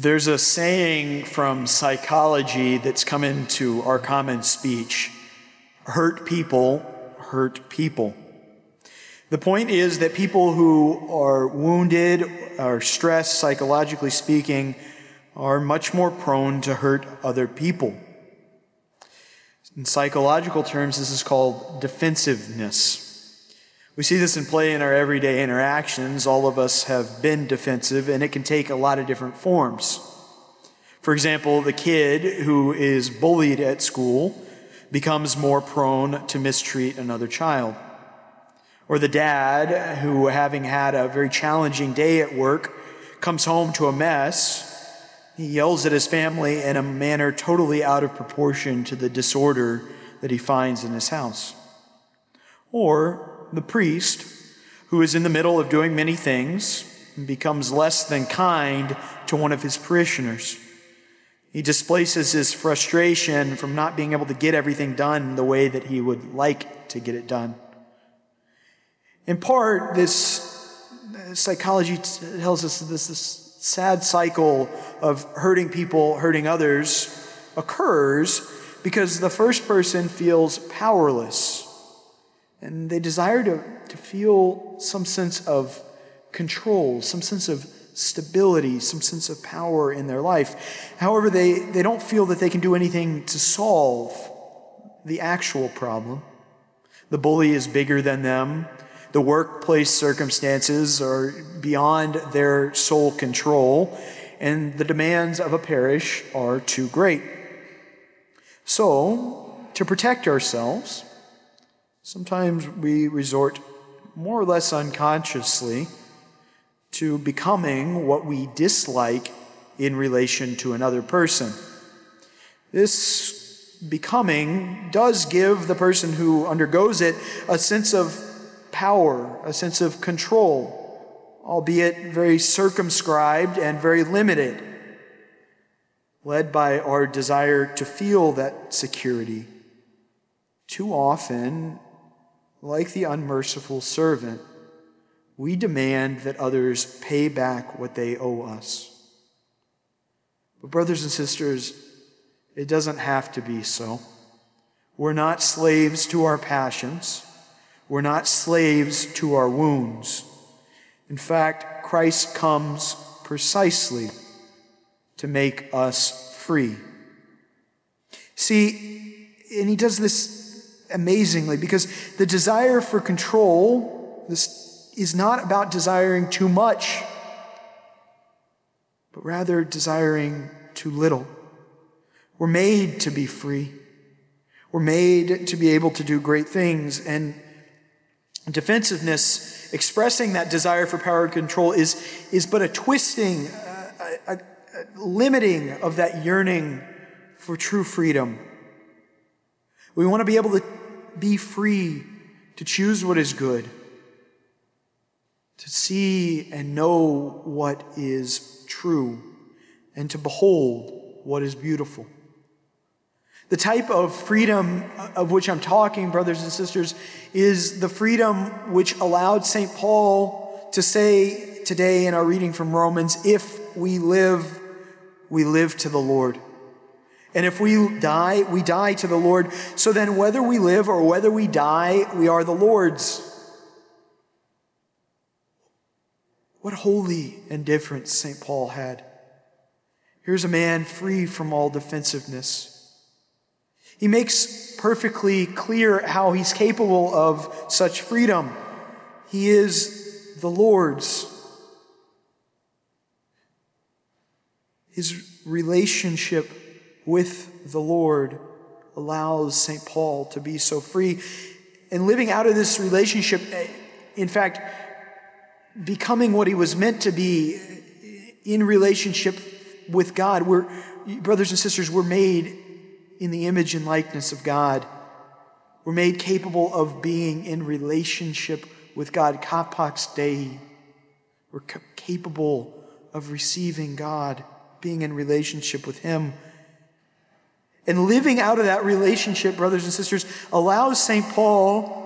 There's a saying from psychology that's come into our common speech hurt people hurt people. The point is that people who are wounded, are stressed, psychologically speaking, are much more prone to hurt other people. In psychological terms, this is called defensiveness. We see this in play in our everyday interactions. All of us have been defensive, and it can take a lot of different forms. For example, the kid who is bullied at school becomes more prone to mistreat another child. Or the dad who, having had a very challenging day at work, comes home to a mess. He yells at his family in a manner totally out of proportion to the disorder that he finds in his house. Or the priest, who is in the middle of doing many things, becomes less than kind to one of his parishioners. He displaces his frustration from not being able to get everything done the way that he would like to get it done. In part, this psychology tells us this, this sad cycle of hurting people, hurting others occurs because the first person feels powerless and they desire to, to feel some sense of control, some sense of stability, some sense of power in their life. However, they, they don't feel that they can do anything to solve the actual problem. The bully is bigger than them. The workplace circumstances are beyond their sole control, and the demands of a parish are too great. So, to protect ourselves, Sometimes we resort more or less unconsciously to becoming what we dislike in relation to another person. This becoming does give the person who undergoes it a sense of power, a sense of control, albeit very circumscribed and very limited, led by our desire to feel that security. Too often, like the unmerciful servant, we demand that others pay back what they owe us. But, brothers and sisters, it doesn't have to be so. We're not slaves to our passions. We're not slaves to our wounds. In fact, Christ comes precisely to make us free. See, and he does this amazingly because the desire for control this is not about desiring too much, but rather desiring too little. We're made to be free. We're made to be able to do great things. And defensiveness, expressing that desire for power and control, is, is but a twisting, a, a, a limiting of that yearning for true freedom. We want to be able to be free to choose what is good, to see and know what is true, and to behold what is beautiful. The type of freedom of which I'm talking, brothers and sisters, is the freedom which allowed St. Paul to say today in our reading from Romans if we live, we live to the Lord. And if we die, we die to the Lord. So then, whether we live or whether we die, we are the Lord's. What holy indifference St. Paul had. Here's a man free from all defensiveness. He makes perfectly clear how he's capable of such freedom. He is the Lord's. His relationship with the Lord allows St. Paul to be so free. And living out of this relationship, eh, in fact, becoming what he was meant to be eh, in relationship with God. We're, brothers and sisters, we're made in the image and likeness of God. We're made capable of being in relationship with God. Capax Dei. We're capable of receiving God, being in relationship with Him. And living out of that relationship, brothers and sisters, allows St. Paul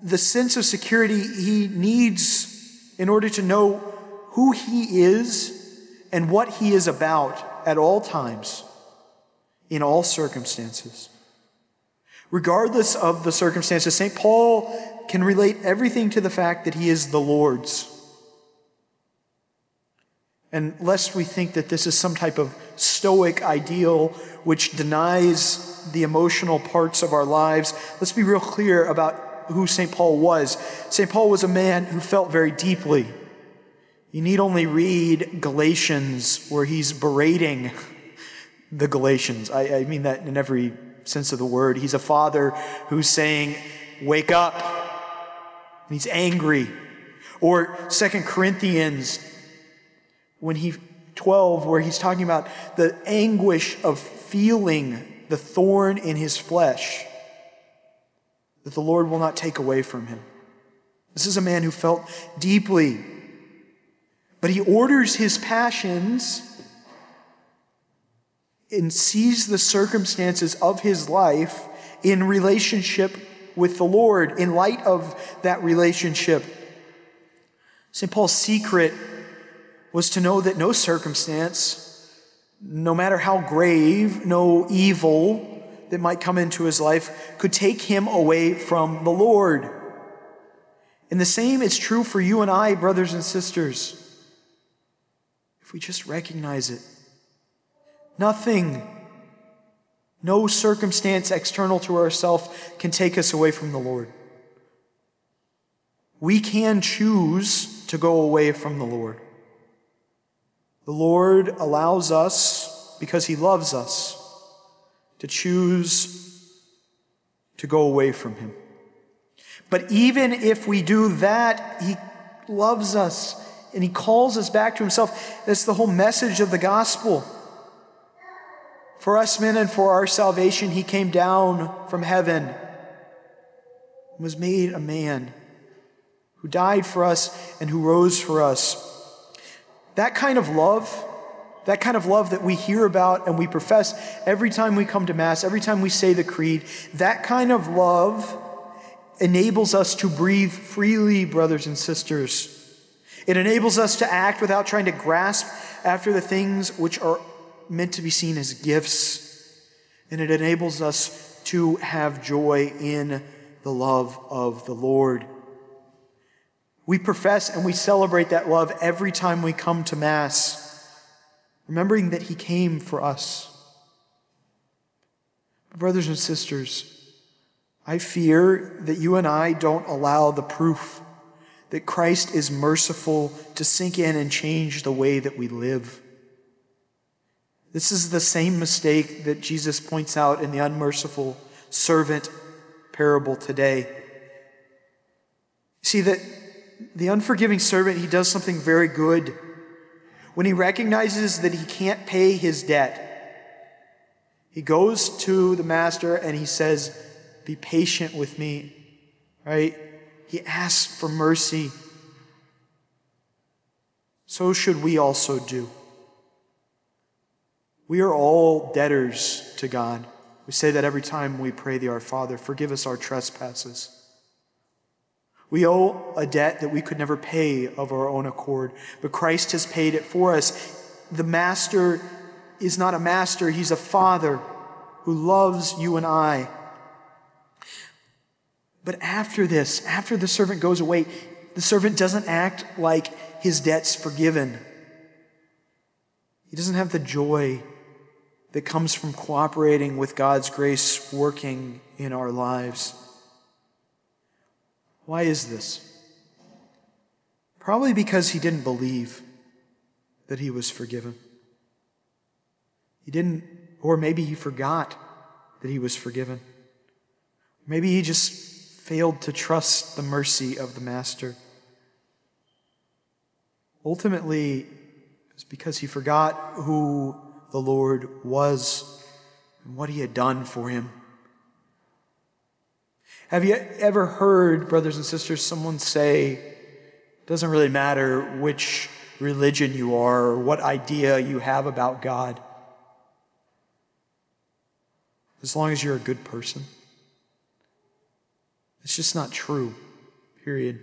the sense of security he needs in order to know who he is and what he is about at all times, in all circumstances. Regardless of the circumstances, St. Paul can relate everything to the fact that he is the Lord's. And lest we think that this is some type of stoic ideal which denies the emotional parts of our lives, let's be real clear about who St. Paul was. St. Paul was a man who felt very deeply. You need only read Galatians, where he's berating the Galatians. I, I, mean that in every sense of the word. He's a father who's saying, Wake up. And he's angry. Or Second Corinthians, when he 12, where he's talking about the anguish of feeling the thorn in his flesh that the Lord will not take away from him. This is a man who felt deeply but he orders his passions and sees the circumstances of his life in relationship with the Lord, in light of that relationship. St. Paul's secret was to know that no circumstance, no matter how grave, no evil that might come into his life, could take him away from the Lord. And the same is true for you and I, brothers and sisters If we just recognize it. Nothing, no circumstance external to ourselves can take us away from the Lord. We can choose to go away from the Lord. The Lord allows us, because He loves us, to choose to go away from Him. But even if we do that, He loves us and he calls us back to himself. That's the whole message of the gospel. For us men and for our salvation, he came down from heaven, was made a man, who died for us and who rose for us. That kind of love, that kind of love that we hear about and we profess every time we come to Mass, every time we say the creed, that kind of love enables us to breathe freely, brothers and sisters. It enables us to act without trying to grasp after the things which are meant to be seen as gifts. And it enables us to have joy in the love of the Lord. We profess and we celebrate that love every time we come to Mass, remembering that He came for us. Brothers and sisters, I fear that you and I don't allow the proof that Christ is merciful to sink in and change the way that we live. This is the same mistake that Jesus points out in the unmerciful servant parable today. See that the unforgiving servant, he does something very good. When he recognizes that he can't pay his debt, he goes to the master and he says, Be patient with me, right? He asks for mercy. So should we also do. We are all debtors to God. We say that every time we pray the Our Father, forgive us our trespasses. We owe a debt that we could never pay of our own accord, but Christ has paid it for us. The Master is not a master, he's a father who loves you and I. But after this, after the servant goes away, the servant doesn't act like his debt's forgiven. He doesn't have the joy that comes from cooperating with God's grace working in our lives. Why is this? Probably because he didn't believe that he was forgiven. He didn't, or maybe he forgot that he was forgiven. Maybe he just failed to trust the mercy of the Master. Ultimately, it's because he forgot who the Lord was and what he had done for him. Have you ever heard, brothers and sisters, someone say, it doesn't really matter which religion you are or what idea you have about God, as long as you're a good person? It's just not true, period.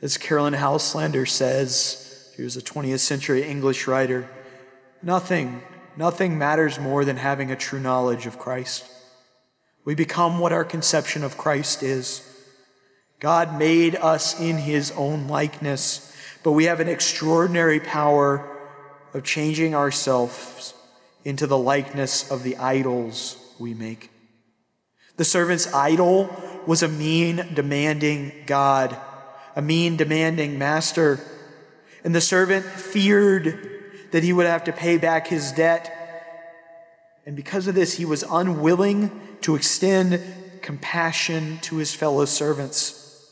As Carolyn Houselander says, she was a 20th century English writer, nothing, nothing matters more than having a true knowledge of Christ. We become what our conception of Christ is. God made us in his own likeness, but we have an extraordinary power of changing ourselves into the likeness of the idols we make. The servant's idol was a mean, demanding God, a mean, demanding master. And the servant feared that he would have to pay back his debt. And because of this, he was unwilling to extend compassion to his fellow servants.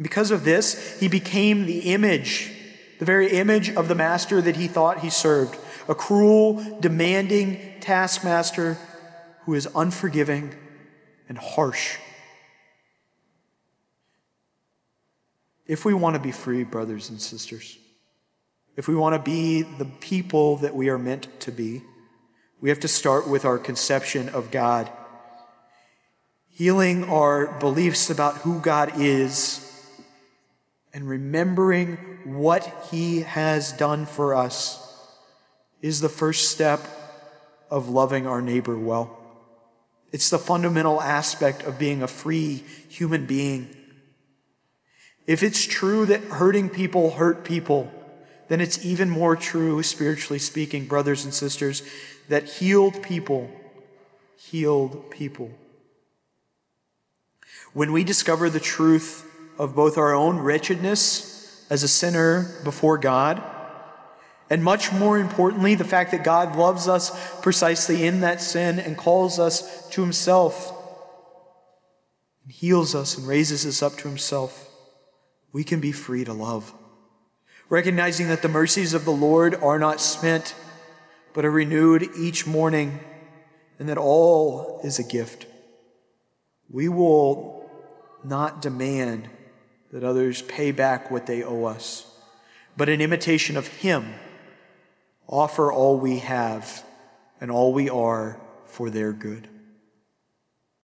Because of this, he became the image, the very image of the master that he thought he served a cruel, demanding taskmaster who is unforgiving and harsh. If we want to be free, brothers and sisters, if we want to be the people that we are meant to be, we have to start with our conception of God, healing our beliefs about who God is, and remembering what He has done for us is the first step of loving our neighbor well. It's the fundamental aspect of being a free human being. If it's true that hurting people hurt people, then it's even more true, spiritually speaking, brothers and sisters, that healed people healed people. When we discover the truth of both our own wretchedness as a sinner before God, and much more importantly, the fact that God loves us precisely in that sin and calls us to Himself, and heals us and raises us up to Himself, we can be free to love recognizing that the mercies of the Lord are not spent, but are renewed each morning, and that all is a gift. We will not demand that others pay back what they owe us, but in imitation of Him, offer all we have and all we are for their good.